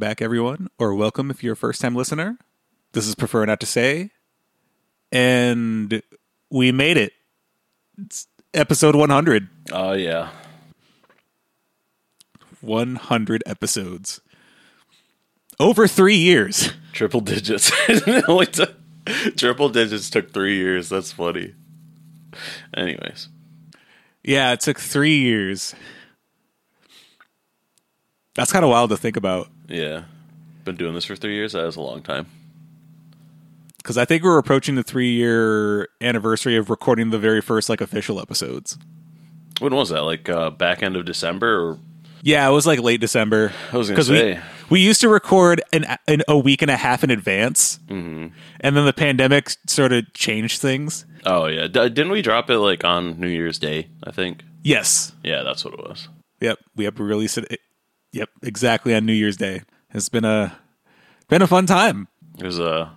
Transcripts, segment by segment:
Back, everyone, or welcome if you're a first time listener. This is Prefer Not to Say, and we made it. It's episode 100. Oh yeah. 100 episodes. Over three years. Triple digits. Took- triple digits took three years. That's funny. Anyways. Yeah, it took three years. That's kind of wild to think about Yeah. Been doing this for three years. That was a long time. because I think we're approaching the three year anniversary of recording the very first like official episodes. When was that? Like uh, back end of December or Yeah, it was like late December. I was gonna say. we, we used to record an, an a week and a half in advance, mm-hmm. and then the pandemic sort of changed things. Oh yeah. D- didn't we drop it like on New Year's Day, I think? Yes, Yeah, that's what it was. yep, we have to release it. Yep, exactly on New Year's Day. It's been a been a fun time. There's a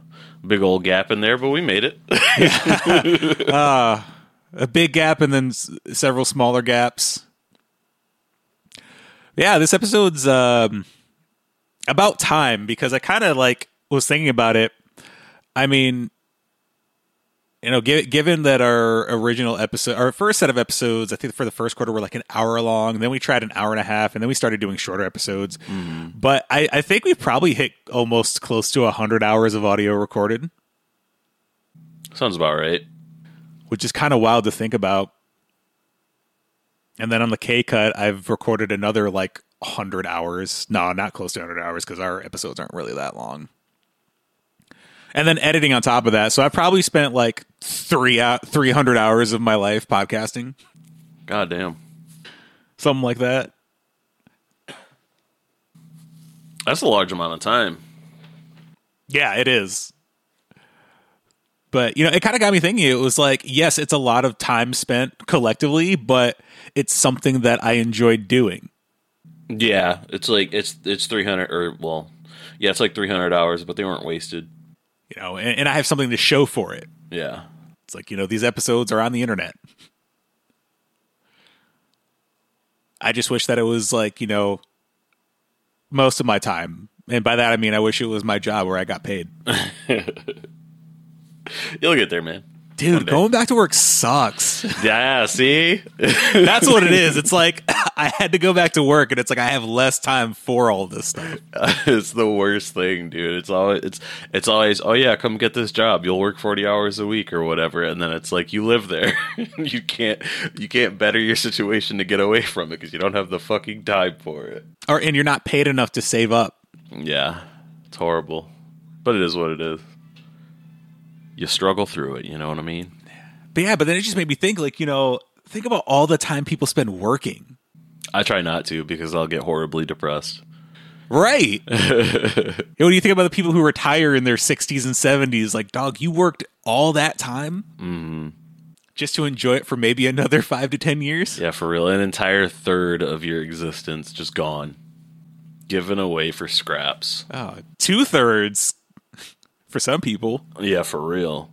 big old gap in there, but we made it. a big gap and then s- several smaller gaps. Yeah, this episode's um, about time because I kind of like was thinking about it. I mean, you know, given that our original episode, our first set of episodes, I think for the first quarter were like an hour long. Then we tried an hour and a half, and then we started doing shorter episodes. Mm-hmm. But I, I think we've probably hit almost close to hundred hours of audio recorded. Sounds about right. which is kind of wild to think about. And then on the K cut, I've recorded another like 100 hours. No, not close to 100 hours because our episodes aren't really that long. And then editing on top of that. So I probably spent like three uh, out 300 hours of my life podcasting, God damn. something like that. That's a large amount of time. Yeah, it is. But you know, it kind of got me thinking. It was like, yes, it's a lot of time spent collectively, but it's something that I enjoyed doing. Yeah, it's like it's it's 300 or well, yeah, it's like 300 hours, but they weren't wasted. You know, and, and I have something to show for it. Yeah. It's like, you know, these episodes are on the internet. I just wish that it was like, you know, most of my time. And by that I mean I wish it was my job where I got paid. You'll get there, man. Dude, going back to work sucks. Yeah, see? That's what it is. It's like I had to go back to work and it's like I have less time for all this stuff. it's the worst thing, dude. It's always it's it's always, "Oh yeah, come get this job. You'll work 40 hours a week or whatever." And then it's like you live there. you can't you can't better your situation to get away from it because you don't have the fucking time for it. Or and you're not paid enough to save up. Yeah. It's horrible. But it is what it is. You struggle through it, you know what I mean? But yeah, but then it just made me think like, you know, think about all the time people spend working. I try not to because I'll get horribly depressed. Right. what do you think about the people who retire in their 60s and 70s? Like, dog, you worked all that time Mm-hmm. just to enjoy it for maybe another five to 10 years? Yeah, for real. An entire third of your existence just gone. Given away for scraps. Oh, two thirds for some people. Yeah, for real.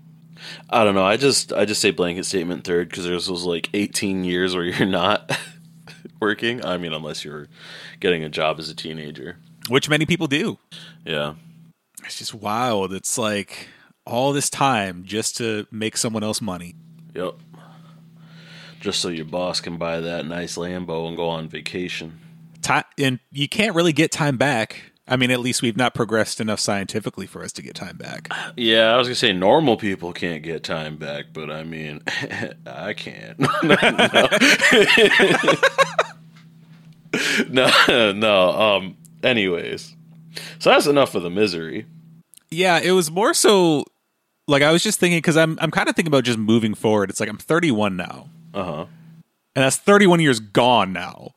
I don't know. I just I just say blanket statement third because there's those like 18 years where you're not working. I mean, unless you're getting a job as a teenager. Which many people do. Yeah. It's just wild. It's like all this time just to make someone else money. Yep. Just so your boss can buy that nice Lambo and go on vacation. Time, and you can't really get time back. I mean, at least we've not progressed enough scientifically for us to get time back. Yeah, I was gonna say normal people can't get time back, but I mean, I can't. no, no. Um. Anyways, so that's enough of the misery. Yeah, it was more so like I was just thinking because I'm I'm kind of thinking about just moving forward. It's like I'm 31 now, Uh huh. and that's 31 years gone now.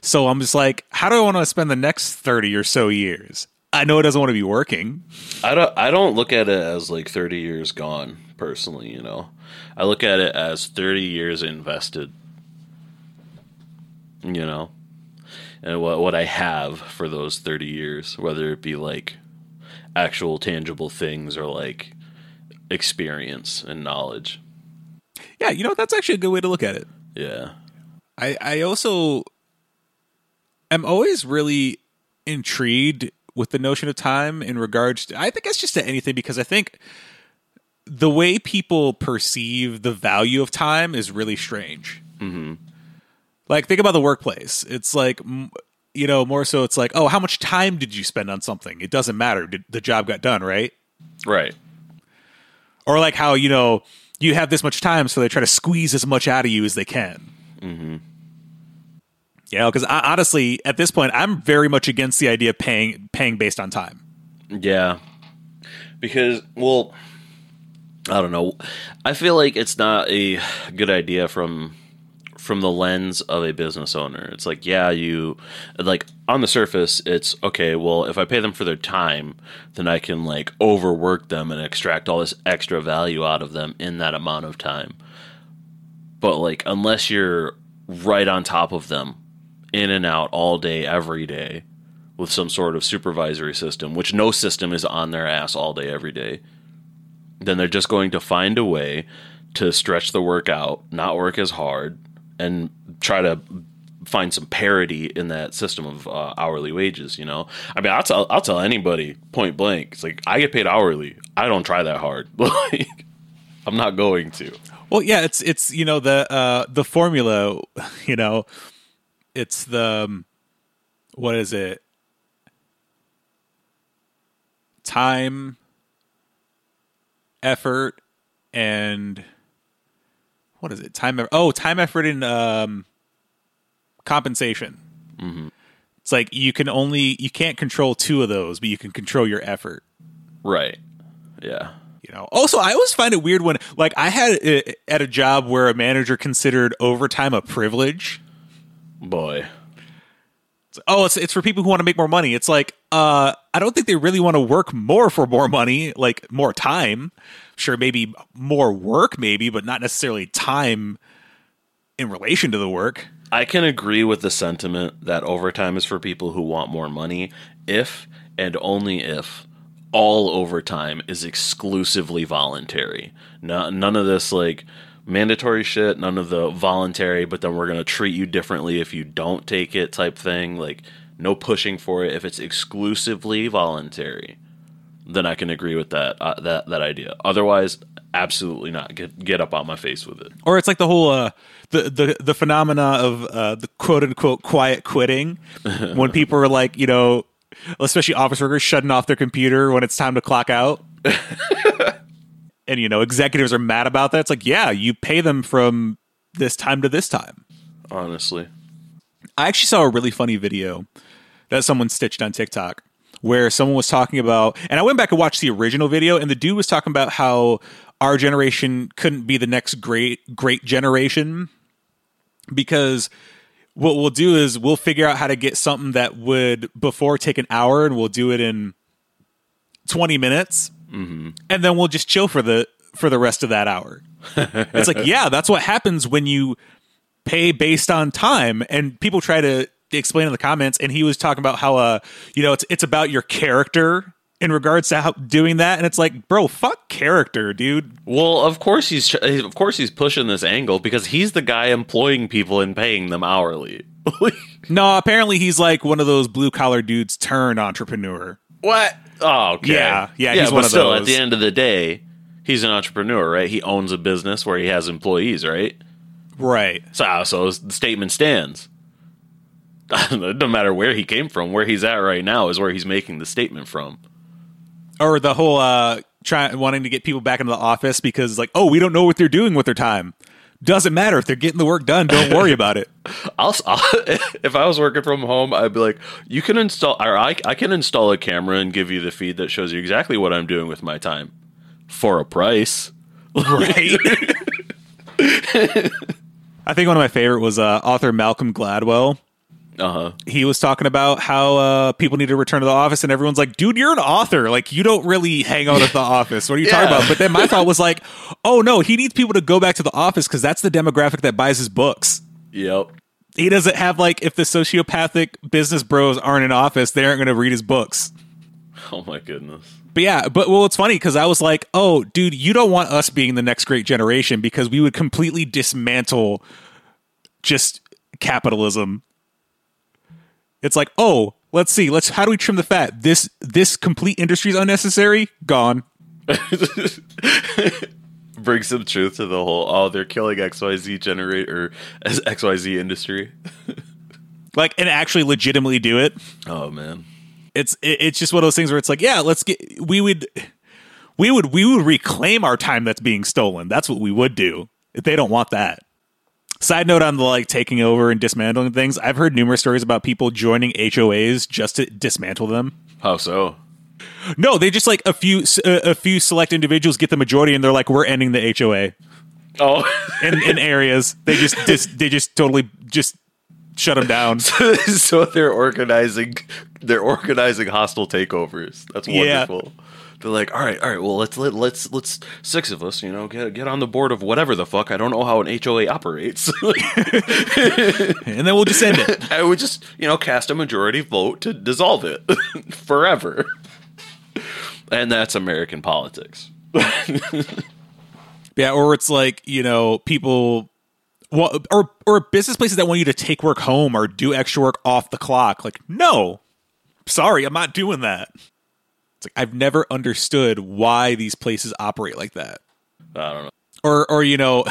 So I'm just like, how do I want to spend the next 30 or so years? I know it doesn't want to be working. I don't. I don't look at it as like thirty years gone. Personally, you know, I look at it as thirty years invested. You know, and what what I have for those thirty years, whether it be like actual tangible things or like experience and knowledge. Yeah, you know that's actually a good way to look at it. Yeah. I I also am always really intrigued with the notion of time in regards to I think it's just to anything because I think the way people perceive the value of time is really strange. Mm-hmm. Like think about the workplace. It's like you know more so it's like oh how much time did you spend on something? It doesn't matter. Did, the job got done right? Right. Or like how you know you have this much time, so they try to squeeze as much out of you as they can. Mm-hmm. Yeah, because honestly, at this point, I'm very much against the idea of paying paying based on time. Yeah, because well, I don't know. I feel like it's not a good idea from from the lens of a business owner. It's like, yeah, you like on the surface, it's okay. Well, if I pay them for their time, then I can like overwork them and extract all this extra value out of them in that amount of time. But like, unless you're right on top of them, in and out all day, every day, with some sort of supervisory system, which no system is on their ass all day, every day, then they're just going to find a way to stretch the work out, not work as hard, and try to find some parity in that system of uh, hourly wages. You know, I mean, I'll tell I'll tell anybody point blank. It's like I get paid hourly. I don't try that hard. like I'm not going to. Well, yeah, it's it's you know the uh, the formula. You know, it's the um, what is it? Time, effort, and what is it? Time. Oh, time, effort, and um, compensation. Mm-hmm. It's like you can only you can't control two of those, but you can control your effort. Right. Yeah. You know. Also, I always find it weird when like I had it at a job where a manager considered overtime a privilege. Boy. It's, oh, it's it's for people who want to make more money. It's like uh I don't think they really want to work more for more money, like more time sure maybe more work maybe but not necessarily time in relation to the work i can agree with the sentiment that overtime is for people who want more money if and only if all overtime is exclusively voluntary no, none of this like mandatory shit none of the voluntary but then we're going to treat you differently if you don't take it type thing like no pushing for it if it's exclusively voluntary then I can agree with that uh, that that idea. Otherwise, absolutely not. Get get up on my face with it. Or it's like the whole uh, the the the phenomena of uh, the quote unquote quiet quitting when people are like you know, especially office workers shutting off their computer when it's time to clock out. and you know, executives are mad about that. It's like, yeah, you pay them from this time to this time. Honestly, I actually saw a really funny video that someone stitched on TikTok where someone was talking about, and I went back and watched the original video, and the dude was talking about how our generation couldn't be the next great great generation because what we'll do is we'll figure out how to get something that would before take an hour, and we'll do it in twenty minutes, mm-hmm. and then we'll just chill for the for the rest of that hour. it's like, yeah, that's what happens when you pay based on time, and people try to explain in the comments, and he was talking about how uh you know it's it's about your character in regards to how doing that. And it's like bro fuck character dude. Well of course he's of course he's pushing this angle because he's the guy employing people and paying them hourly. No apparently he's like one of those blue collar dudes turned entrepreneur what oh okay. yeah yeah, yeah he's but still those. at the end of the day he's an entrepreneur right he owns a business where he has employees right right so so the statement stands no matter where he came from, where he's at right now is where he's making the statement from. Or the whole uh trying wanting to get people back into the office because like, oh, we don't know what they're doing with their time. Doesn't matter if they're getting the work done. Don't worry about it. I'll, I'll, if I was working from home, I'd be like, you can install, or I, I can install a camera and give you the feed that shows you exactly what I'm doing with my time for a price, right? I think one of my favorite was uh, author Malcolm Gladwell uh-huh. he was talking about how uh, people need to return to the office, and everyone's like, "Dude, you're an author. Like, you don't really hang out at the office. What are you yeah. talking about?" But then my thought was like, "Oh no, he needs people to go back to the office because that's the demographic that buys his books." Yep. He doesn't have like if the sociopathic business bros aren't in office, they aren't going to read his books. Oh my goodness. But yeah, but well, it's funny because I was like, "Oh, dude, you don't want us being the next great generation because we would completely dismantle just capitalism it's like, oh, let's see. Let's how do we trim the fat? This this complete industry is unnecessary. Gone. Bring some truth to the whole. Oh, they're killing XYZ generate or XYZ industry. Like and actually legitimately do it. Oh man. It's it, it's just one of those things where it's like, yeah, let's get we would we would we would reclaim our time that's being stolen. That's what we would do. If they don't want that. Side note on the like taking over and dismantling things. I've heard numerous stories about people joining HOAs just to dismantle them. How so? No, they just like a few a, uh, a few select individuals get the majority, and they're like, "We're ending the HOA." Oh, in, in areas they just dis, they just totally just shut them down. so they're organizing they're organizing hostile takeovers. That's Yeah. They're like, all right, all right. Well, let's let let's let's six of us, you know, get get on the board of whatever the fuck. I don't know how an HOA operates. and then we'll just end it. I would just, you know, cast a majority vote to dissolve it forever. And that's American politics. Yeah, or it's like you know people, well, or or business places that want you to take work home or do extra work off the clock. Like, no, sorry, I'm not doing that. It's like I've never understood why these places operate like that. I don't know. Or or you know,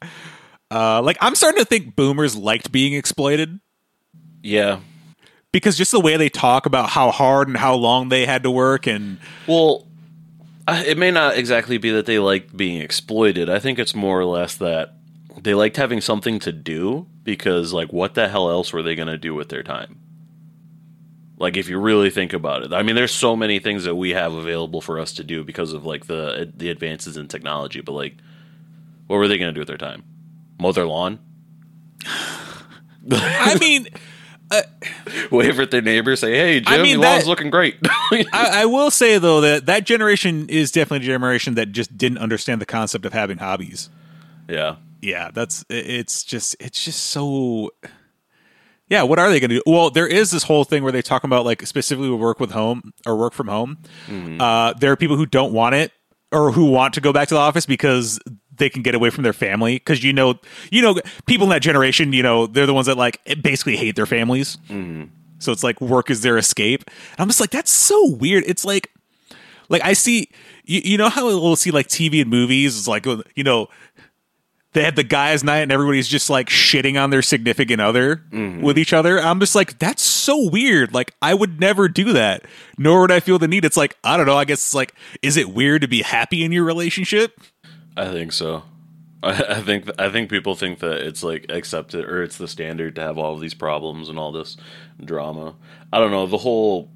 uh, like I'm starting to think boomers liked being exploited Yeah. because just the way they talk about how hard and how long they had to work and Well, it may not exactly be that they liked being exploited. I think it's more or less that they liked having something to do because, like, what the hell else were they going to do with their time? Like, if you really think about it, I mean, there's so many things that we have available for us to do because of like the the advances in technology. But like, what were they going to do with their time? Mow their lawn? I mean. Uh, Wave at their neighbor, say, "Hey, Jim, I mean, your that- lawn's looking great." I, I will say though that that generation is definitely a generation that just didn't understand the concept of having hobbies. yeah, Yeah, that's it's just it's just so. Yeah, what are they going to do? Well, there is this whole thing where they talk about like specifically work with home or work from home. Uh, there are people who don't want it or who want to go back to the office because they can get away from their family. Because you know, you know, people in that generation, you know, they're the ones that like basically hate their families. So it's like work is their escape. And I'm just like, that's so weird. It's like, like I see, you, you know how we'll see like TV and movies, it's like you know, they had the guys' night and everybody's just like shitting on their significant other mm-hmm. with each other. I'm just like, that's so weird. Like I would never do that. Nor would I feel the need. It's like I don't know. I guess it's like, is it weird to be happy in your relationship? I think so. I, I think I think people think that it's like accepted or it's the standard to have all of these problems and all this drama. I don't know the whole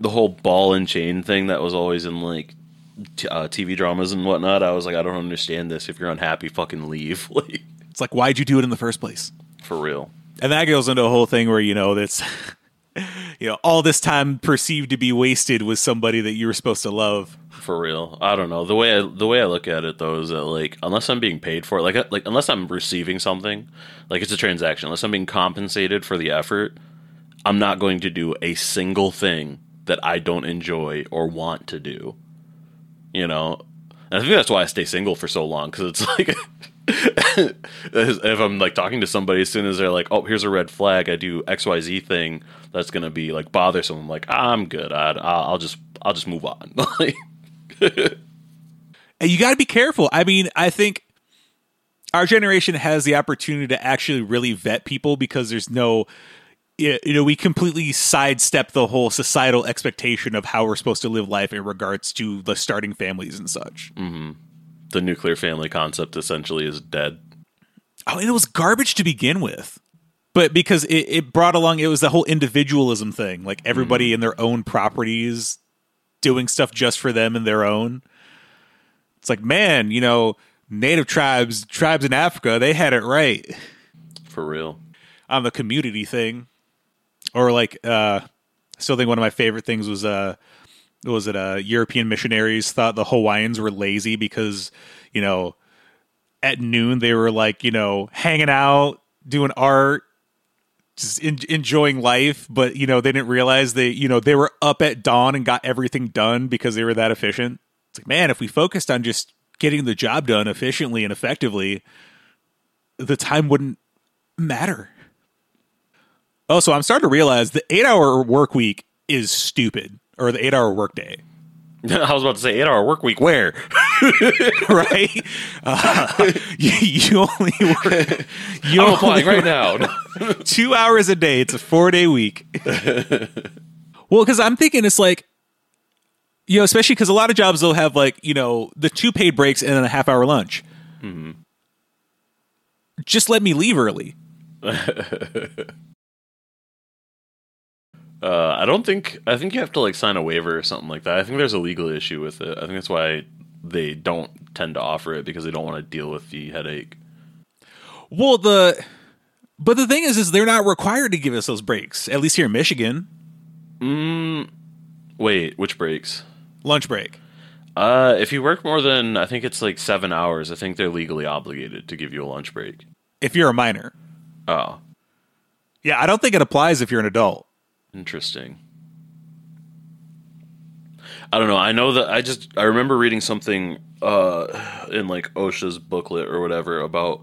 the whole ball and chain thing that was always in like t- uh, TV dramas and whatnot. I was like, I don't understand this. If you're unhappy, fucking leave. like It's like, why'd you do it in the first place? for real. And that goes into a whole thing where you know that's you know all this time perceived to be wasted with somebody that you were supposed to love. For real, I don't know the way I, the way I look at it though is that like unless I'm being paid for it, like like unless I'm receiving something, like it's a transaction. Unless I'm being compensated for the effort, I'm not going to do a single thing that I don't enjoy or want to do. You know, and I think that's why I stay single for so long because it's like. if I'm like talking to somebody, as soon as they're like, "Oh, here's a red flag," I do X Y Z thing that's gonna be like bothersome. I'm like, "I'm good. I, I'll just I'll just move on." And you got to be careful. I mean, I think our generation has the opportunity to actually really vet people because there's no you know we completely sidestep the whole societal expectation of how we're supposed to live life in regards to the starting families and such. Mm-hmm. the nuclear family concept essentially is dead. Oh, and it was garbage to begin with. But because it, it brought along, it was the whole individualism thing, like everybody mm-hmm. in their own properties doing stuff just for them and their own. It's like, man, you know, native tribes, tribes in Africa, they had it right For real. on the community thing. Or like, uh, still think one of my favorite things was, uh, was it, uh, European missionaries thought the Hawaiians were lazy because, you know, at noon they were like, you know, hanging out, doing art, just en- enjoying life, but you know, they didn't realize they, you know, they were up at dawn and got everything done because they were that efficient. It's like, man, if we focused on just getting the job done efficiently and effectively, the time wouldn't matter. Oh, so I'm starting to realize the eight hour work week is stupid, or the eight hour work day, I was about to say eight hour work week. Where? right? Uh, you, you only work. You I'm applying right now. two hours a day. It's a four day week. well, because I'm thinking it's like, you know, especially because a lot of jobs they'll have like, you know, the two paid breaks and then a half hour lunch. Just let me leave early. Uh, I don't think. I think you have to like sign a waiver or something like that. I think there's a legal issue with it. I think that's why they don't tend to offer it because they don't want to deal with the headache. Well, the but the thing is, is they're not required to give us those breaks. At least here in Michigan, Mm, Wait, which breaks? lunch break. Uh, if you work more than I think it's like seven hours, I think they're legally obligated to give you a lunch break. If you're a minor, Oh, yeah, I don't think it applies if you're an adult. Interesting. I don't know. I know that I just I remember reading something uh in like OSHA's booklet or whatever about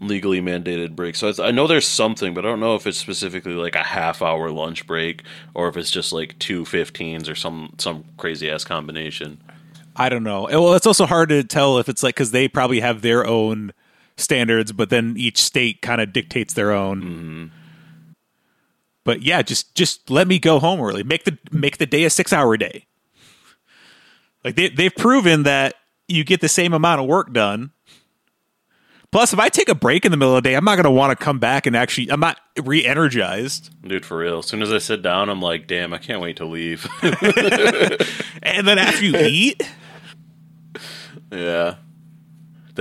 legally mandated breaks. So I know there's something, but I don't know if it's specifically like a half hour lunch break or if it's just like two 15s or some some crazy ass combination. I don't know. Well, it's also hard to tell if it's like because they probably have their own standards, but then each state kind of dictates their own. But yeah, just just let me go home early. Make the make the day a six hour day. Like they they've proven that you get the same amount of work done. Plus, if I take a break in the middle of the day, I'm not going to want to come back and actually. I'm not re-energized. Dude, for real. As soon as I sit down, I'm like, damn, I can't wait to leave. And then after you eat, Yeah.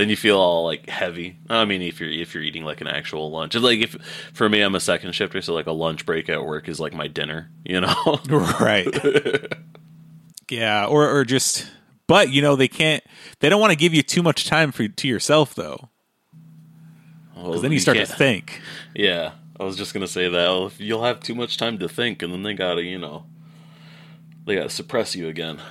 Then you feel all like heavy. I mean, if you're if you're eating like an actual lunch, It's like if for me, I'm a second shifter, so like a lunch break at work is like my dinner. You know? right? yeah, or or just. But you know they can't. They don't want to give you too much time for to yourself though, Well, because then you start to think. Yeah, I was just gonna say that. Well, if you'll have too much time to think, and then they gotta, you know, they gotta suppress you again.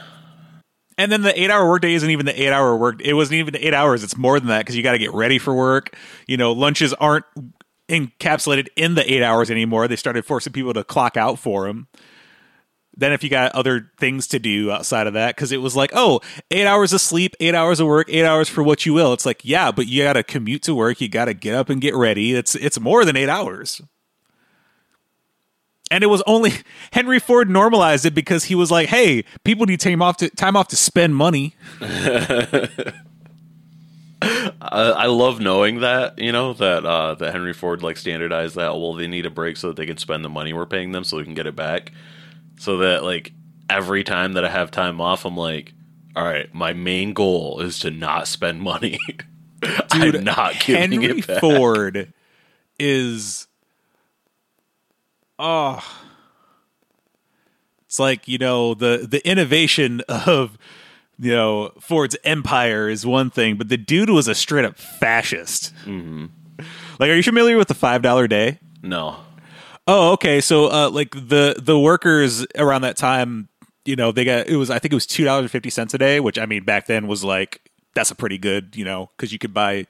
And then the eight hour workday isn't even the eight hour work. It wasn't even eight hours. It's more than that because you got to get ready for work. You know, lunches aren't encapsulated in the eight hours anymore. They started forcing people to clock out for them. Then if you got other things to do outside of that, because it was like, oh, eight hours of sleep, eight hours of work, eight hours for what you will. It's like, yeah, but you got to commute to work. You got to get up and get ready. It's it's more than eight hours. And it was only Henry Ford normalized it because he was like, "Hey, people need time off to time off to spend money." I, I love knowing that, you know, that uh, that Henry Ford like standardized that. Well, they need a break so that they can spend the money we're paying them, so we can get it back. So that like every time that I have time off, I'm like, all right, my main goal is to not spend money. I'm not giving Henry it back. Ford is oh it's like you know the the innovation of you know Ford's empire is one thing, but the dude was a straight up fascist. Mm-hmm. Like, are you familiar with the five dollar day? No. Oh, okay. So, uh, like the the workers around that time, you know, they got it was I think it was two dollars and fifty cents a day, which I mean back then was like that's a pretty good, you know, because you could buy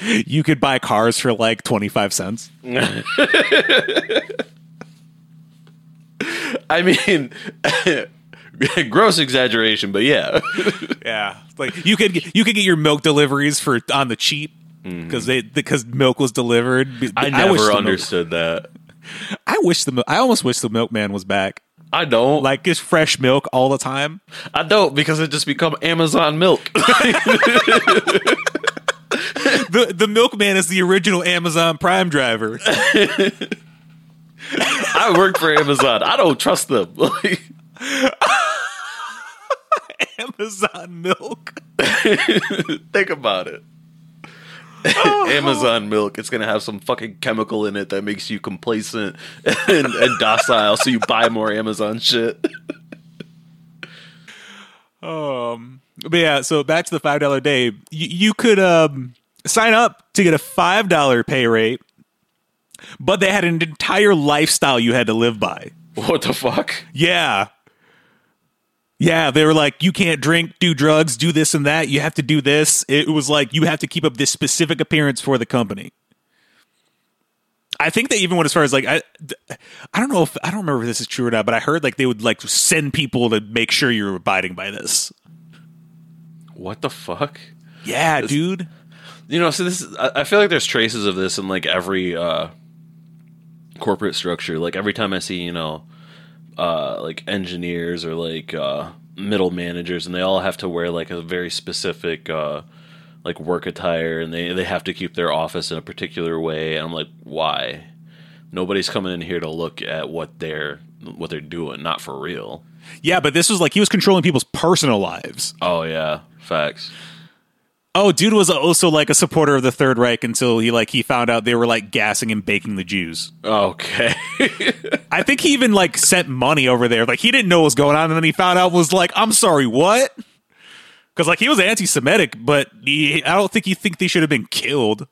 you could buy cars for like twenty five cents. I mean, gross exaggeration, but yeah. Yeah, like you could get, you could get your milk deliveries for on the cheap mm-hmm. because they because milk was delivered. I wish never the milk- understood that. I wish the I almost wish the milkman was back. I don't. Like just fresh milk all the time. I don't because it just become Amazon milk. The the milkman is the original Amazon Prime driver. I work for Amazon. I don't trust them. Like, Amazon milk. think about it. Amazon milk. It's gonna have some fucking chemical in it that makes you complacent and, and docile, so you buy more Amazon shit. Um, but yeah, so back to the five dollar day. You, you could um sign up to get a five dollar pay rate, but they had an entire lifestyle you had to live by. What the fuck? Yeah. Yeah, they were like, you can't drink, do drugs, do this and that. You have to do this. It was like you have to keep up this specific appearance for the company. I think they even went as far as like I, I don't know if I don't remember if this is true or not, but I heard like they would like send people to make sure you're abiding by this. What the fuck? Yeah, dude. You know, so this is, I I feel like there's traces of this in like every uh corporate structure. Like every time I see, you know, uh like engineers or like uh middle managers and they all have to wear like a very specific uh like work attire and they they have to keep their office in a particular way and I'm like, "Why?" Nobody's coming in here to look at what they're what they're doing, not for real. Yeah, but this was like he was controlling people's personal lives. Oh yeah, facts. Oh, dude was also like a supporter of the Third Reich until he like he found out they were like gassing and baking the Jews. Okay. I think he even like sent money over there. Like he didn't know what was going on, and then he found out was like, "I'm sorry, what?" Because like he was anti-Semitic, but he, I don't think he think they should have been killed.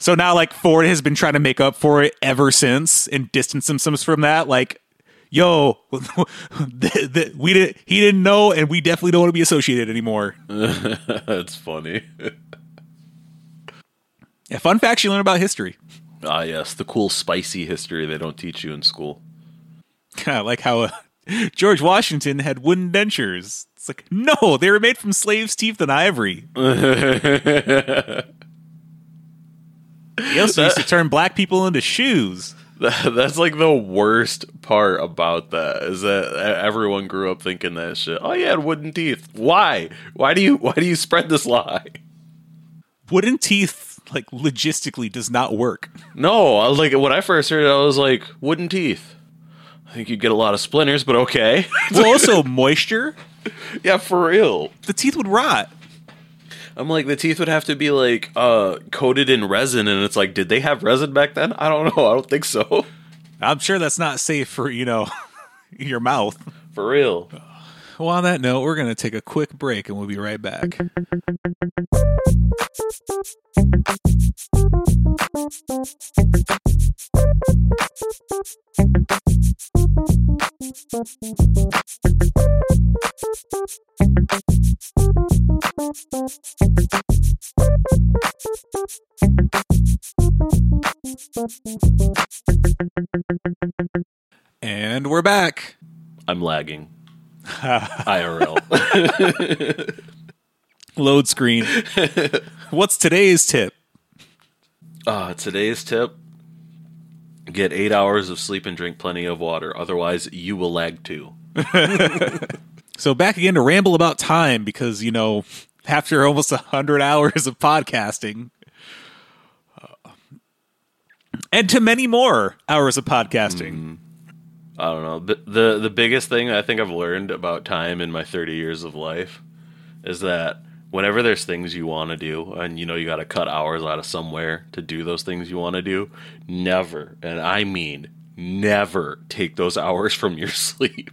So now, like Ford has been trying to make up for it ever since and distance themselves from that. Like, yo, the, the, we didn't. He didn't know, and we definitely don't want to be associated anymore. That's funny. Yeah, fun facts you learn about history. Ah, yes, the cool spicy history they don't teach you in school. Kind of like how uh, George Washington had wooden dentures. It's like, no, they were made from slaves' teeth and ivory. He also used to turn black people into shoes. That- That's like the worst part about that is that everyone grew up thinking that shit. Oh, yeah, wooden teeth. Why? Why do you why do you spread this lie? Wooden teeth, like logistically, does not work. No, I was like when I first heard it, I was like wooden teeth. I think you'd get a lot of splinters, but okay. Well, also moisture. yeah, for real. The teeth would rot. I'm like the teeth would have to be like uh coated in resin, and it's like, did they have resin back then? I don't know. I don't think so. I'm sure that's not safe for you know your mouth. For real. Well, on that note, we're gonna take a quick break, and we'll be right back. And we're back. I'm lagging. IRL. Load screen. What's today's tip? Uh, today's tip get eight hours of sleep and drink plenty of water. Otherwise, you will lag too. So back again to ramble about time because you know after almost a hundred hours of podcasting, uh, and to many more hours of podcasting. I don't know. The, the the biggest thing I think I've learned about time in my 30 years of life is that whenever there's things you want to do and you know you got to cut hours out of somewhere to do those things you want to do, never, and I mean never take those hours from your sleep.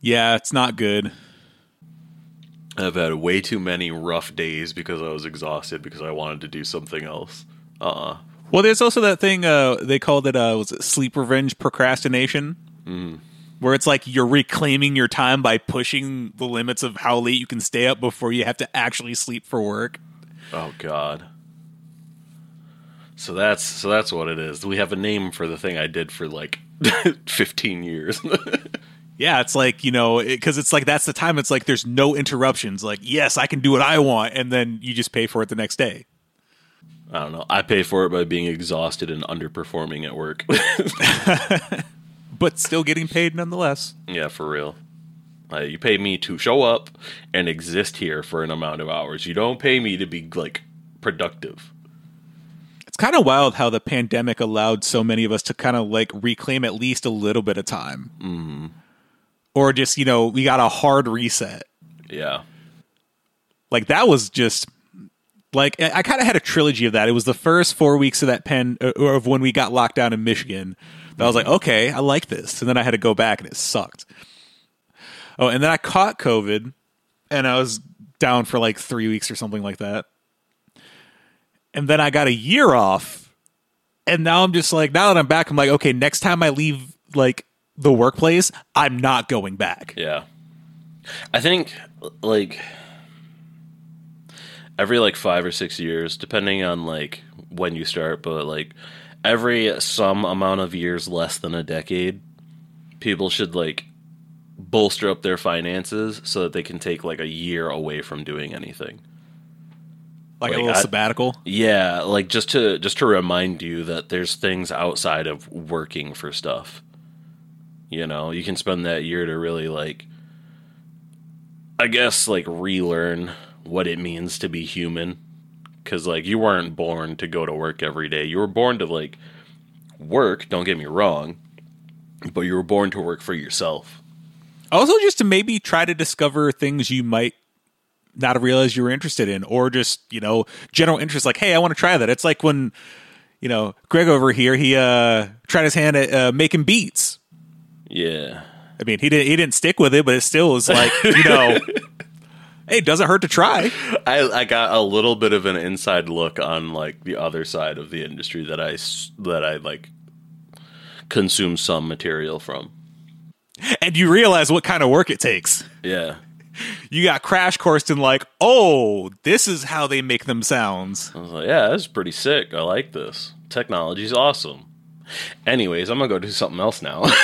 Yeah, it's not good. I've had way too many rough days because I was exhausted because I wanted to do something else. Uh-uh. Well, there's also that thing uh, they called it uh, was it sleep revenge procrastination, where it's like you're reclaiming your time by pushing the limits of how late you can stay up before you have to actually sleep for work. Oh god. So that's so that's what it is. We have a name for the thing I did for like 15 years. Yeah, it's like you know because it's like that's the time. It's like there's no interruptions. Like yes, I can do what I want, and then you just pay for it the next day. I don't know. I pay for it by being exhausted and underperforming at work. but still getting paid nonetheless. yeah, for real. Uh, you pay me to show up and exist here for an amount of hours. You don't pay me to be like productive. It's kind of wild how the pandemic allowed so many of us to kind of like reclaim at least a little bit of time. Mm-hmm. Or just, you know, we got a hard reset. Yeah. Like that was just like I kind of had a trilogy of that. It was the first four weeks of that pen uh, or of when we got locked down in Michigan. That I was like, okay, I like this, and then I had to go back and it sucked. Oh, and then I caught COVID, and I was down for like three weeks or something like that. And then I got a year off, and now I'm just like, now that I'm back, I'm like, okay, next time I leave like the workplace, I'm not going back. Yeah. I think like every like five or six years, depending on like when you start, but like every some amount of years less than a decade, people should like bolster up their finances so that they can take like a year away from doing anything. Like, Like, a little I- sabbatical. Yeah, like just to just to remind you that there's things outside of working for stuff. You know, you can spend that year to really like I guess like relearn what it means to be human cuz like you weren't born to go to work every day. You were born to like work, don't get me wrong, but you were born to work for yourself. Also, just to maybe try to discover things you might not have realized you were interested in, or just you know general interest. Like, hey, I want to try that. It's like when you know Greg over here, he uh tried his hand at uh, making beats. Yeah. I mean, he didn't he didn't stick with it, but it still was like you know, hey, it doesn't hurt to try. I, I got a little bit of an inside look on like the other side of the industry that I that I like consume some material from. And you realize what kind of work it takes. Yeah, You got crash coursed in like, oh, this is how they make them sounds. I was like, yeah, that's pretty sick. I like this. Technology's awesome. Anyways, I'm gonna go do something else now.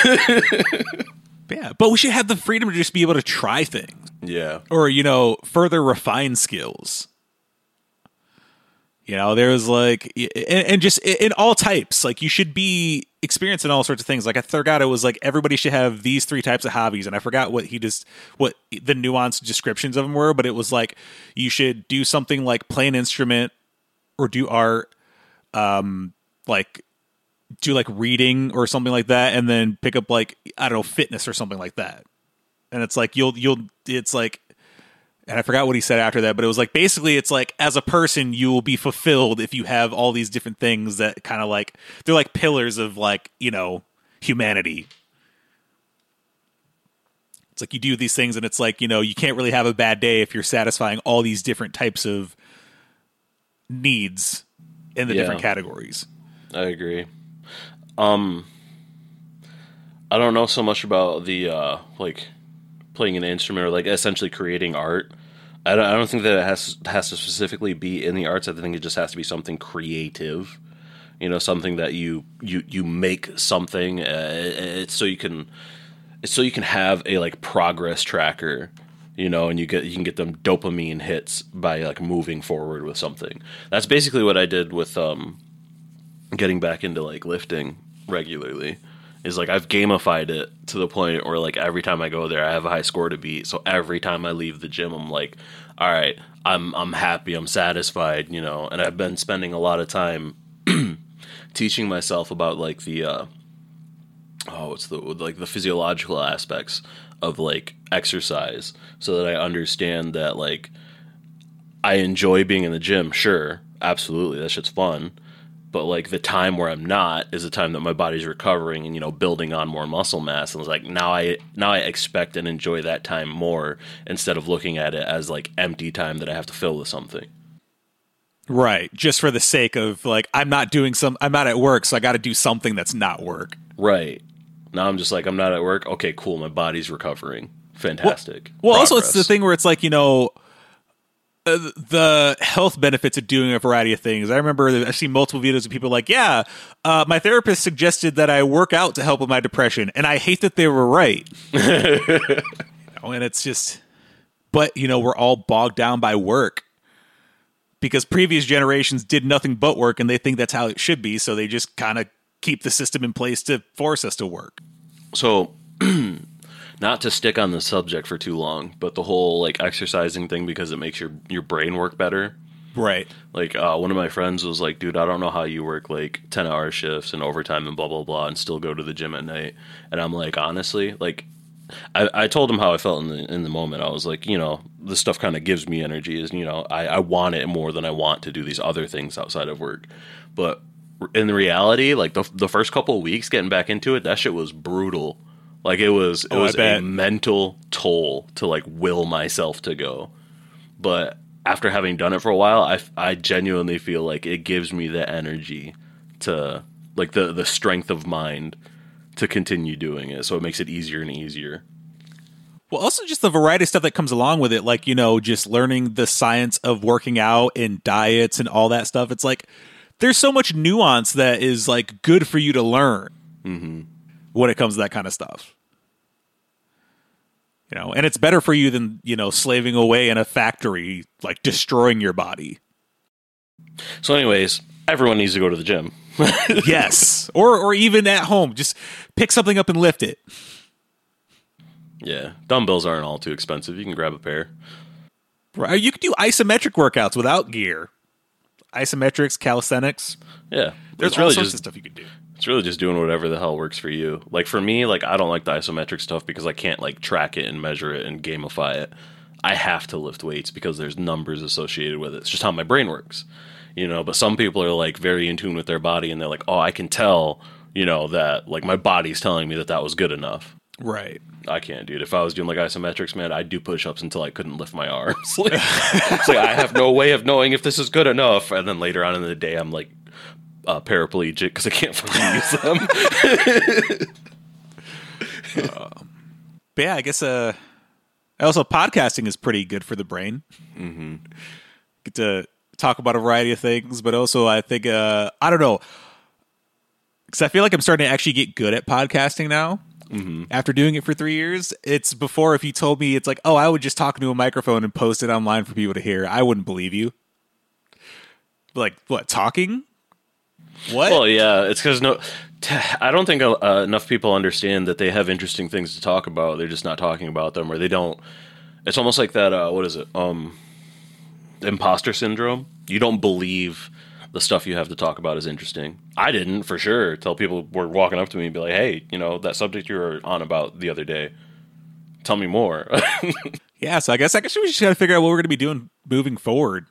Yeah, but we should have the freedom to just be able to try things. yeah, or you know further refine skills you know there's like and, and just in all types like you should be experiencing all sorts of things like i forgot it was like everybody should have these three types of hobbies and i forgot what he just what the nuanced descriptions of them were but it was like you should do something like play an instrument or do art um like do like reading or something like that and then pick up like i don't know fitness or something like that and it's like you'll you'll it's like and I forgot what he said after that, but it was like basically it's like as a person you will be fulfilled if you have all these different things that kind of like they're like pillars of like, you know, humanity. It's like you do these things and it's like, you know, you can't really have a bad day if you're satisfying all these different types of needs in the Yeah. different categories. I agree. Um, I don't know so much about the uh, like playing an instrument or like essentially creating art. I don't, I don't think that it has has to specifically be in the arts. I think it just has to be something creative. You know, something that you you you make something. Uh, it's so you can it's so you can have a like progress tracker. You know, and you get you can get them dopamine hits by like moving forward with something. That's basically what I did with um getting back into like lifting regularly is like I've gamified it to the point where like every time I go there I have a high score to beat. So every time I leave the gym I'm like, all right, I'm I'm happy, I'm satisfied, you know. And I've been spending a lot of time teaching myself about like the uh oh, it's the like the physiological aspects of like exercise so that I understand that like I enjoy being in the gym, sure, absolutely, that shit's fun. But like the time where I'm not is the time that my body's recovering and you know building on more muscle mass. And it's like now I now I expect and enjoy that time more instead of looking at it as like empty time that I have to fill with something. Right. Just for the sake of like I'm not doing some I'm not at work, so I got to do something that's not work. Right. Now I'm just like I'm not at work. Okay, cool. My body's recovering. Fantastic. Well, also it's the thing where it's like you know uh, the health benefits of doing a variety of things. I remember I've seen multiple videos of people like, yeah, uh, my therapist suggested that I work out to help with my depression, and I hate that they were right. You know, and it's just, but you know, we're all bogged down by work because previous generations did nothing but work, and they think that's how it should be. So they just kind of keep the system in place to force us to work. So, not to stick on the subject for too long, but the whole like exercising thing because it makes your your brain work better. Right. Like uh, one of my friends was like, "Dude, I don't know how you work like ten hour shifts and overtime and blah blah blah, and still go to the gym at night." And I'm like, honestly, like, I, I told him how I felt in the in the moment. I was like, you know, this stuff kind of gives me energy. Is you know, I, I want it more than I want to do these other things outside of work. But in reality, like the the first couple of weeks getting back into it, that shit was brutal. Like it was it Oh, was a mental toll to like will myself to go. But after having done it for a while, I I genuinely feel like it gives me the energy to like the the strength of mind to continue doing it. So it makes it easier and easier. Well, also just the variety of stuff that comes along with it, like, you know, just learning the science of working out and diets and all that stuff. It's like there's so much nuance that is like good for you to learn Mm-hmm. when it comes to that kind of stuff. You know, and it's better for you than, you know, slaving away in a factory, like destroying your body. So, anyways, everyone needs to go to the gym. yes. Or or even at home, just pick something up and lift it. yeah, dumbbells aren't all too expensive. You can grab a pair. Right. You can do isometric workouts without gear. Isometrics, calisthenics. Yeah, There's it's all really sorts just of stuff you can do. It's really just doing whatever the hell works for you. Like for me, like I don't like the isometric stuff because I can't like track it and measure it and gamify it. I have to lift weights because there's numbers associated with it. It's just how my brain works. You know, but some people are like very in tune with their body and they're like, "Oh, I can tell, you know, that like my body's telling me that that was good enough." Right. I can't, dude. If I was doing like isometrics, man, I'd do push-ups until I couldn't lift my arms. like, like I have no way of knowing if this is good enough. And then later on in the day, I'm like uh, paraplegic because I can't fucking use them. But yeah, I guess uh also podcasting is pretty good for the brain. Mm-hmm. Get to talk about a variety of things, but also I think uh I don't know because I feel like I'm starting to actually get good at podcasting now. Mm-hmm. After doing it for three years, it's before if you told me it's like, oh, I would just talk into a microphone and post it online for people to hear, I wouldn't believe you. Like what? Talking? What? well, yeah, it's because no, I don't think uh, enough people understand that they have interesting things to talk about. They're just not talking about them, or they don't. It's almost like that. Uh, what is it? Um, imposter syndrome. You don't believe the stuff you have to talk about is interesting. I didn't for sure. Till people were walking up to me and be like, "Hey, you know that subject you were on about the other day. Tell me more." Yeah, so I guess I guess we just got to figure out what we're going to be doing moving forward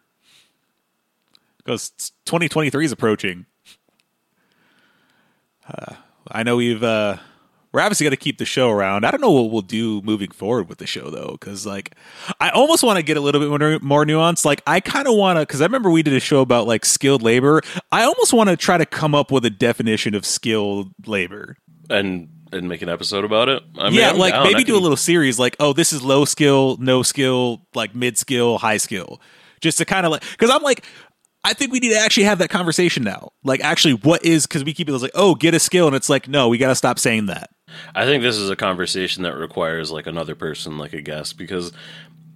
because 2023 is approaching. Uh, I know we've uh, we're obviously got to keep the show around. I don't know what we'll do moving forward with the show though, because like I almost want to get a little bit more, more nuance. Like I kind of want to, because I remember we did a show about like skilled labor. I almost want to try to come up with a definition of skilled labor. and and make an episode about it. I mean, yeah, I'm like down. I maybe do a little series like, oh, this is low skill, no skill, like mid skill, high skill. Just to kind of like, because I'm like, I think we need to actually have that conversation now. Like, actually, what is, because we keep it like, oh, get a skill. And it's like, no, we got to stop saying that. I think this is a conversation that requires like another person, like a guest, because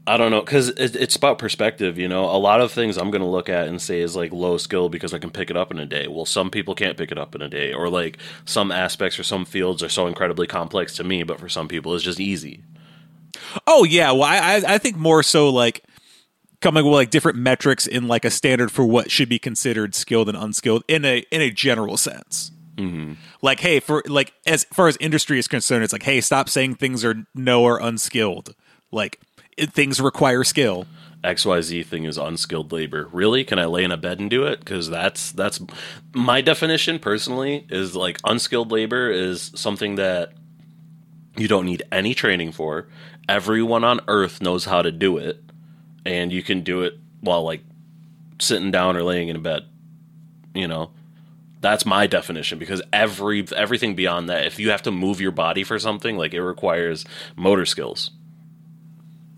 I don't know, because it, it's about perspective. You know, a lot of things I'm going to look at and say is like low skill because I can pick it up in a day. Well, some people can't pick it up in a day, or like some aspects or some fields are so incredibly complex to me, but for some people it's just easy. Oh, yeah. Well, I, I think more so like, coming with like different metrics in like a standard for what should be considered skilled and unskilled in a in a general sense. Mm-hmm. Like, hey, for like as far as industry is concerned, it's like, hey, stop saying things are no or unskilled. Like it, things require skill. XYZ thing is unskilled labor. Really? Can I lay in a bed and do it? Because that's that's my definition personally is like unskilled labor is something that you don't need any training for. Everyone on earth knows how to do it, and you can do it while like sitting down or laying in a bed. You know, that's my definition because every everything beyond that, if you have to move your body for something, like it requires motor skills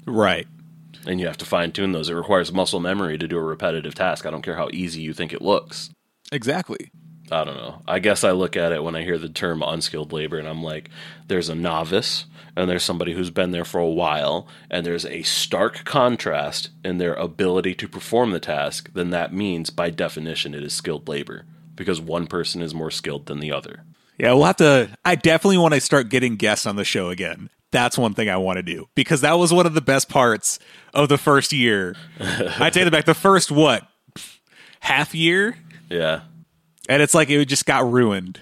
Right. and you have to fine tune those. It requires muscle memory to do a repetitive task. I don't care how easy you think it looks. Exactly. I don't know. I guess I look at it when I hear the term unskilled labor and I'm like, there's a novice and there's somebody who's been there for a while, and there's a stark contrast in their ability to perform the task, then that means by definition it is skilled labor because one person is more skilled than the other. Yeah, we'll have to. I definitely want to start getting guests on the show again. That's one thing I want to do because that was one of the best parts of the first year. I take it back. The first what half year, Yeah. And it's like it just got ruined.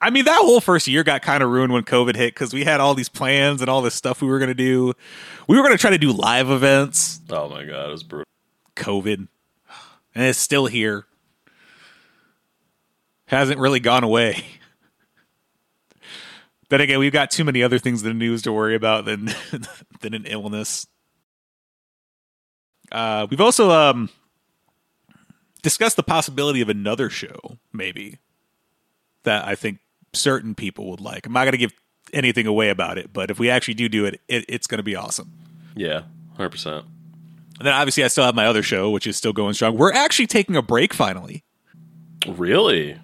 I mean, that whole first year got kind of ruined when COVID hit because we had all these plans and all this stuff we were going to do. We were going to try to do live events. Oh my god, it was brutal. COVID, and it's still here. Hasn't really gone away. Then again, we've got too many other things in the news to worry about than than an illness. Uh, we've also um, discussed the possibility of another show, maybe that I think certain people would like. I'm not going to give anything away about it. But if we actually do do it, it it's going to be awesome. Yeah, hundred percent. And then obviously I still have my other show, which is still going strong. We're actually taking a break finally. Really?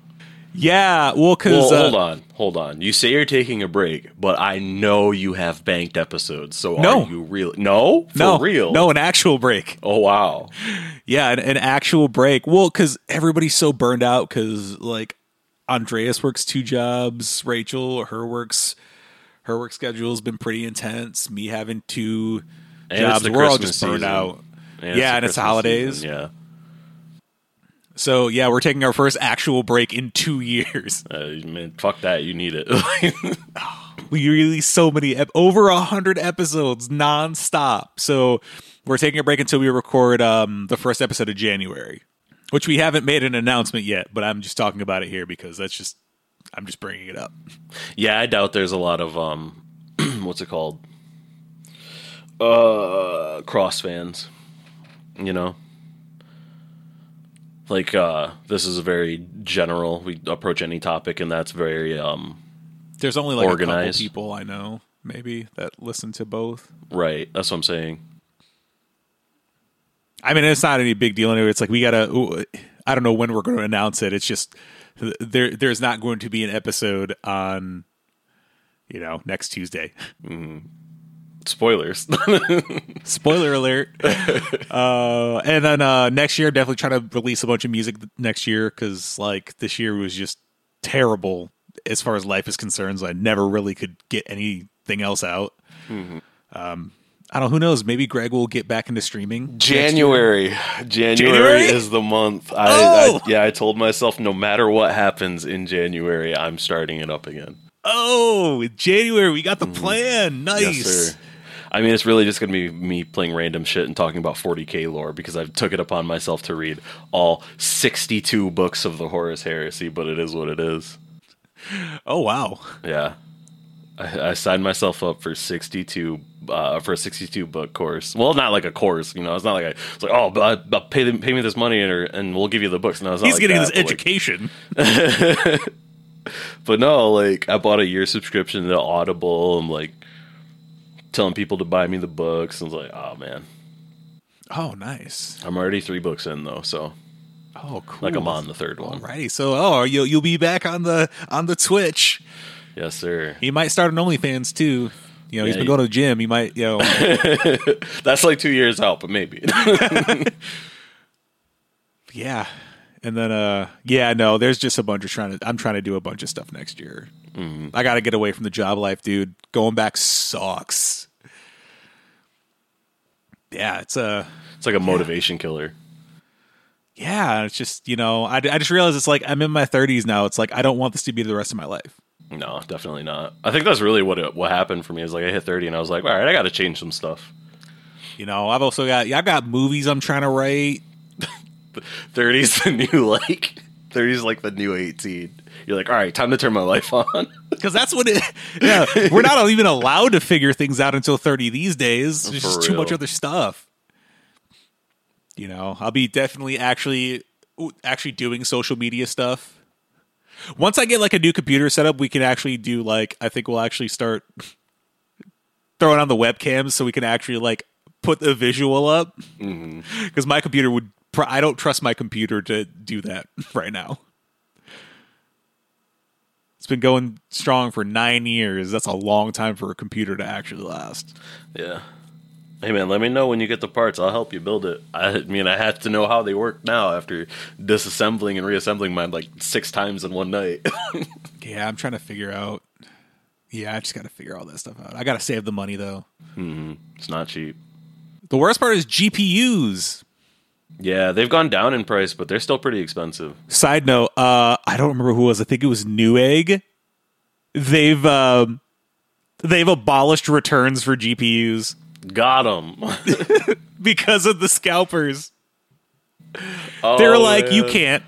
Yeah, well, because Well, uh, hold on, hold on. You say you're taking a break, but I know you have banked episodes. So No. are you real? No, for no, real. no, an actual break. Oh wow. Yeah, an, an actual break. Well, because everybody's so burned out. Because like Andreas works two jobs, Rachel her works her work schedule has been pretty intense. Me having two And jobs, we're all just burned season. out. And Yeah, the and it's the holidays. season, Yeah. So yeah, we're taking our first actual break in two years. Uh, man, fuck that. You need it. we released so many ep- over a hundred episodes nonstop. So we're taking a break until we record um, the first episode of January, which we haven't made an announcement yet. But I'm just talking about it here because that's just I'm just bringing it up. yeah, I doubt there's a lot of um, what's it called? Uh, cross fans. You know, like uh, this is a very general. We approach any topic, and that's very um, There's only like a couple people I know maybe that listen to both. right. That's what I'm saying. I mean, it's not any big deal anyway. It's like we gotta. I don't know when we're going to announce it. It's just there. There's not going to be an episode on, you know, next Tuesday. Spoilers. Spoiler alert. uh, and then uh, next year, definitely trying to release a bunch of music next year because like this year was just terrible as far as life is concerned. So I never really could get anything else out. Um, I don't. know. Who knows? Maybe Greg will get back into streaming. January. January. January? is the month. I, Oh! I yeah, I told myself no matter what happens in January, I'm starting it up again. Oh, January. We got the plan. Nice. Mm-hmm. Yes. I mean, it's really just going to be me playing random shit and talking about 40k lore because I took it upon myself to read all 62 books of the Horus Heresy, but it is what it is. Oh wow. Yeah. I, I signed myself up for 62 uh, for a 62 book course. Well, not like a course, you know. It's not like I it's like, oh, but, pay them, pay me this money and, and we'll give you the books. No, He's like getting that, this but, like- education. But no, like I bought a year subscription to Audible. and like telling people to buy me the books. And I was like, oh man, oh, nice. I'm already three books in though, so Oh, cool. like I'm on the third one. Alrighty. So, oh, you'll you'll be back on the on the Twitch. Yes, sir. He might start an OnlyFans too. You know, he's been going to the gym. He might, you know, That's like two years out, but maybe. yeah. And then, uh, yeah, no, there's just a bunch of trying to. I'm trying to do a bunch of stuff next year. I got to get away from the job life, dude. Going back sucks. Yeah, it's a. it's like a motivation killer. Yeah, it's just you know, I, I just realized it's like I'm in my 30s now. It's like I don't want this to be the rest of my life. No, definitely not. I think that's really what it, what happened for me. Is like I hit 30 and I was like, all right, I got to change some stuff. You know, I've also got yeah, I've got movies I'm trying to write. 30's the new like 30's like the new 18. You're like, all right, time to turn my life on. Because that's what it. Yeah, we're not even allowed to figure things out until thirty these days. There's For just too much other stuff. You know, I'll be definitely actually actually doing social media stuff. Once I get like a new computer set up, we can actually do like I think we'll actually start throwing on the webcams so we can actually like put the visual up. Mm-hmm. Because my computer would. I don't trust my computer to do that right now. It's been going strong for nine years. That's a long time for a computer to actually last. Yeah. Hey man, let me know when you get the parts. I'll help you build it. I mean, I have to know how they work now after disassembling and reassembling mine like six times in one night. Yeah, I'm trying to figure out. Yeah, I just got to figure all that stuff out. I got to save the money though. Mm-hmm. it's not cheap. The worst part is GPUs. Yeah, they've gone down in price, but they're still pretty expensive. Side note, uh, I don't remember who it was. I think it was Newegg. They've um, they've abolished returns for GPUs Got them. because of the scalpers. oh, They're like, you can't.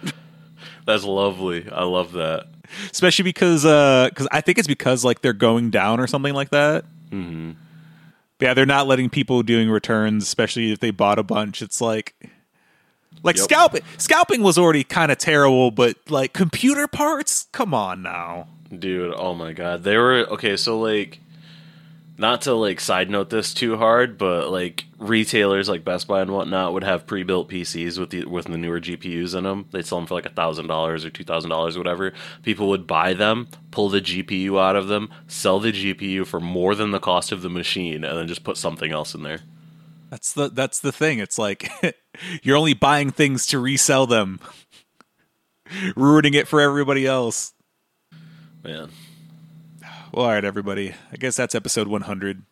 That's lovely. I love that. especially because because I think it's because like they're going down or something like that. Mm-hmm. Yeah, they're not letting people doing returns, especially if they bought a bunch. It's like Like Yep. scalping, scalping was already kind of terrible, but like computer parts, come on now. Dude, oh my god. They were okay, so like not to like side note this too hard, but like retailers like Best Buy and whatnot would have pre-built PCs with the with the newer GPUs in them. They'd sell them for like a thousand dollars or two thousand dollars, whatever. People would buy them, pull the GPU out of them, sell the GPU for more than the cost of the machine, and then just put something else in there. That's the that's the thing. It's like you're only buying things to resell them, ruining it for everybody else. Man, Well, all right, everybody. I guess that's episode 100.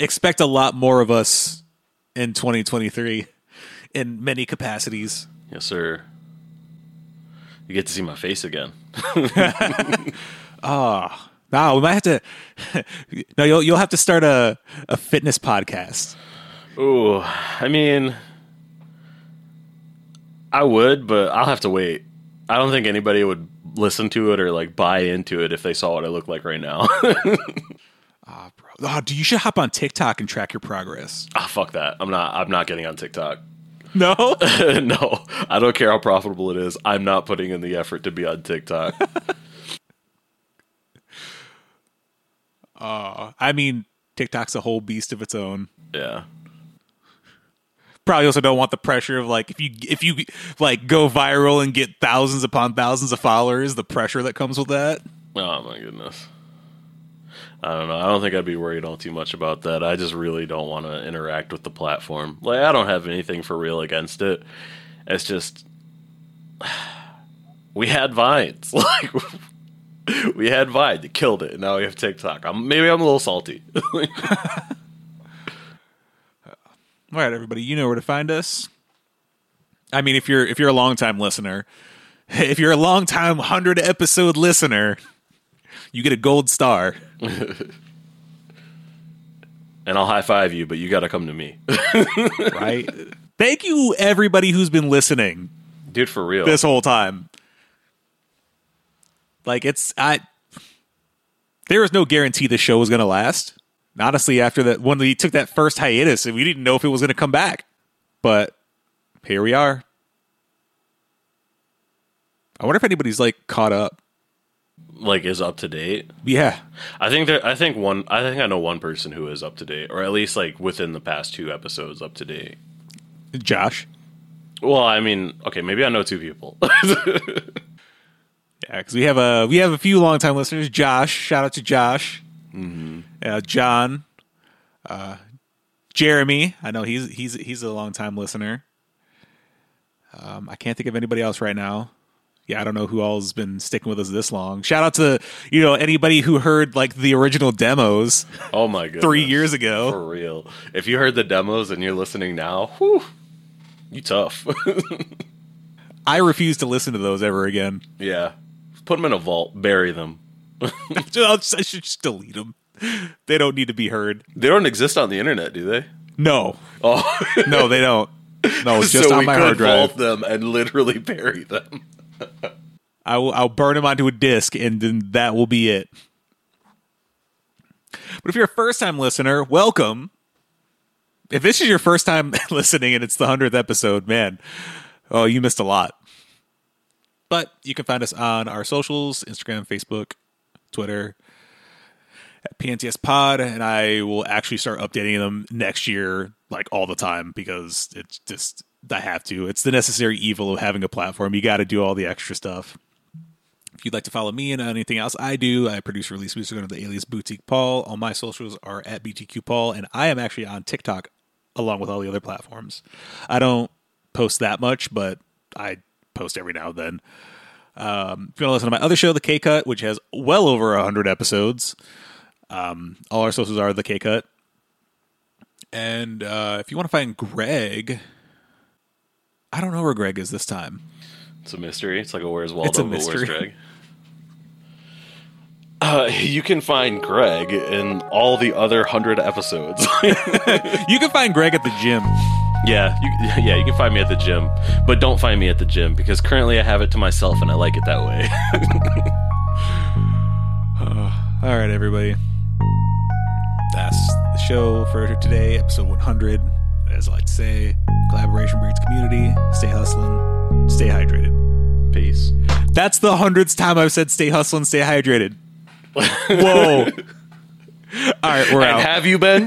Expect a lot more of us in 2023 in many capacities. yes, sir. You get to see my face again. Ah. Now we might have to. no, you'll you'll have to start a a fitness podcast. Ooh, I mean, I would, but I'll have to wait. I don't think anybody would listen to it or like buy into it if they saw what I look like right now. Ah, bro. Oh, dude, you should hop on TikTok and track your progress. Ah, fuck that. I'm not. I'm not getting on TikTok. No, no, I don't care how profitable it is. I'm not putting in the effort to be on TikTok. I mean TikTok's a whole beast of its own. yeah. Probably also don't want the pressure of like if you if you like go viral and get thousands upon thousands of followers, the pressure that comes with that. Oh my goodness. I don't know. I don't think I'd be worried all too much about that. I just really don't want to interact with the platform. Like I don't have anything for real against it. It's just we had vines. Like we had Vine that killed it, and now we have TikTok. I'm, maybe I'm a little salty. All right, everybody, you know where to find us. I mean, if you're if you're a long time listener, if you're a long time hundred episode listener, you get a gold star. and I'll high five you, but you got to come to me, Right? Thank you, everybody who's been listening dude. For real. this whole time. Like it's I. There was no guarantee the show was going to last. Honestly, after that, when we took that first hiatus, we didn't know if it was going to come back. But here we are. I wonder if anybody's like caught up. like is up to date. Yeah, I think there. I think one. I think I know one person who is up to date, or at least like within the past two episodes, up to date. Josh. Well, I mean, okay, maybe I know two people. Yeah, because we have a we have a few longtime listeners. Josh, shout out to Josh. Uh, John, uh, Jeremy. I know he's he's he's a longtime listener. Um, I can't think of anybody else right now. Yeah, I don't know who all has been sticking with us this long. Shout out to you know anybody who heard like the original demos oh my god, three years ago. for real. If you heard the demos and you're listening now, whew, you tough. I refuse to listen to those ever again. yeah, put them in a vault, bury them. I should just delete them. They don't need to be heard. They don't exist on the internet, do they? No, Oh, no, they don't. No, it's just so on we my could hard drive. vault them and literally bury them. I will, I'll burn them onto a disc, and then that will be it. But if you're a first time listener, welcome. If this is your first time listening and it's the 100th episode, man, oh, you missed a lot. But you can find us on our socials Instagram, Facebook, Twitter, at PNTS Pod, and I will actually start updating them next year, like all the time, because it's just, I have to. It's the necessary evil of having a platform. You got to do all the extra stuff. If you'd like to follow me and anything else I do, I produce release music under the alias Boutique Paul. All my socials are at BTQ Paul, and I am actually on TikTok along with all the other platforms. I don't post that much, but I post every now and then. Um, if you want to listen to my other show, The K Cut, which has well over 100 episodes, um, all our sources are The K Cut. And uh, if you want to find Greg, I don't know where Greg is this time. It's a mystery. It's like a Where's Waldo, It's a but where's mystery. Greg? Uh, you can find Greg in all the other hundred episodes. You can find Greg at the gym. Yeah, you, yeah, you can find me at the gym, but don't find me at the gym because currently I have it to myself and I like it that way. All right, everybody. That's the show for today, episode 100. as I like to say, collaboration breeds community. Stay hustling. Stay hydrated. Peace. That's the hundredth time I've said stay hustling, stay hydrated. Whoa. All right, we're And out. have you been?